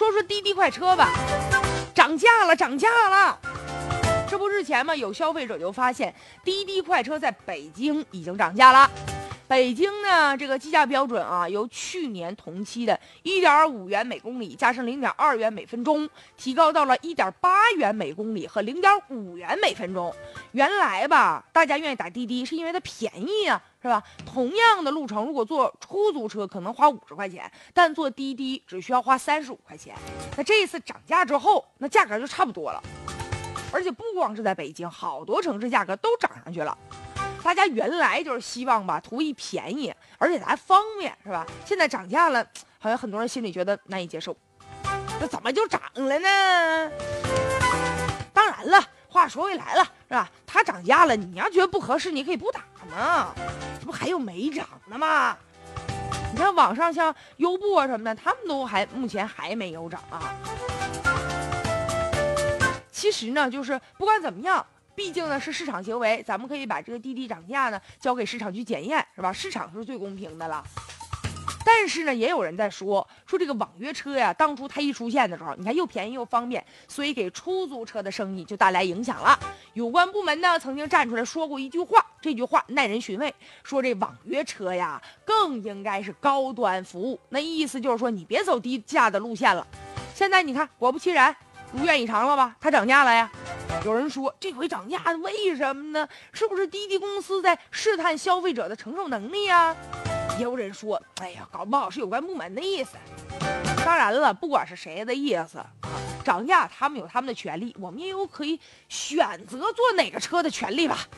说说滴滴快车吧，涨价了，涨价了。这不日前嘛，有消费者就发现滴滴快车在北京已经涨价了。北京呢，这个计价标准啊，由去年同期的1.5元每公里加上0.2元每分钟，提高到了1.8元每公里和0.5元每分钟。原来吧，大家愿意打滴滴是因为它便宜啊，是吧？同样的路程，如果坐出租车可能花五十块钱，但坐滴滴只需要花三十五块钱。那这一次涨价之后，那价格就差不多了。而且不光是在北京，好多城市价格都涨上去了。大家原来就是希望吧，图一便宜，而且还方便，是吧？现在涨价了，好像很多人心里觉得难以接受。那怎么就涨了呢？当然了，话说回来了，是吧？它涨价了，你要觉得不合适，你可以不打嘛。这不还有没涨的吗？你看网上像优步啊什么的，他们都还目前还没有涨啊。其实呢，就是不管怎么样。毕竟呢是市场行为，咱们可以把这个滴滴涨价呢交给市场去检验，是吧？市场是最公平的了。但是呢，也有人在说说这个网约车呀，当初它一出现的时候，你看又便宜又方便，所以给出租车的生意就带来影响了。有关部门呢曾经站出来说过一句话，这句话耐人寻味，说这网约车呀更应该是高端服务，那意思就是说你别走低价的路线了。现在你看，果不其然，如愿以偿了吧？它涨价了呀。有人说这回涨价为什么呢？是不是滴滴公司在试探消费者的承受能力呀？也有人说，哎呀，搞不好是有关部门的意思。当然了，不管是谁的意思啊，涨价他们有他们的权利，我们也有可以选择坐哪个车的权利吧。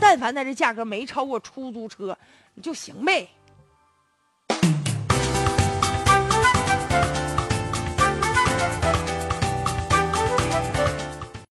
但凡在这价格没超过出租车，就行呗。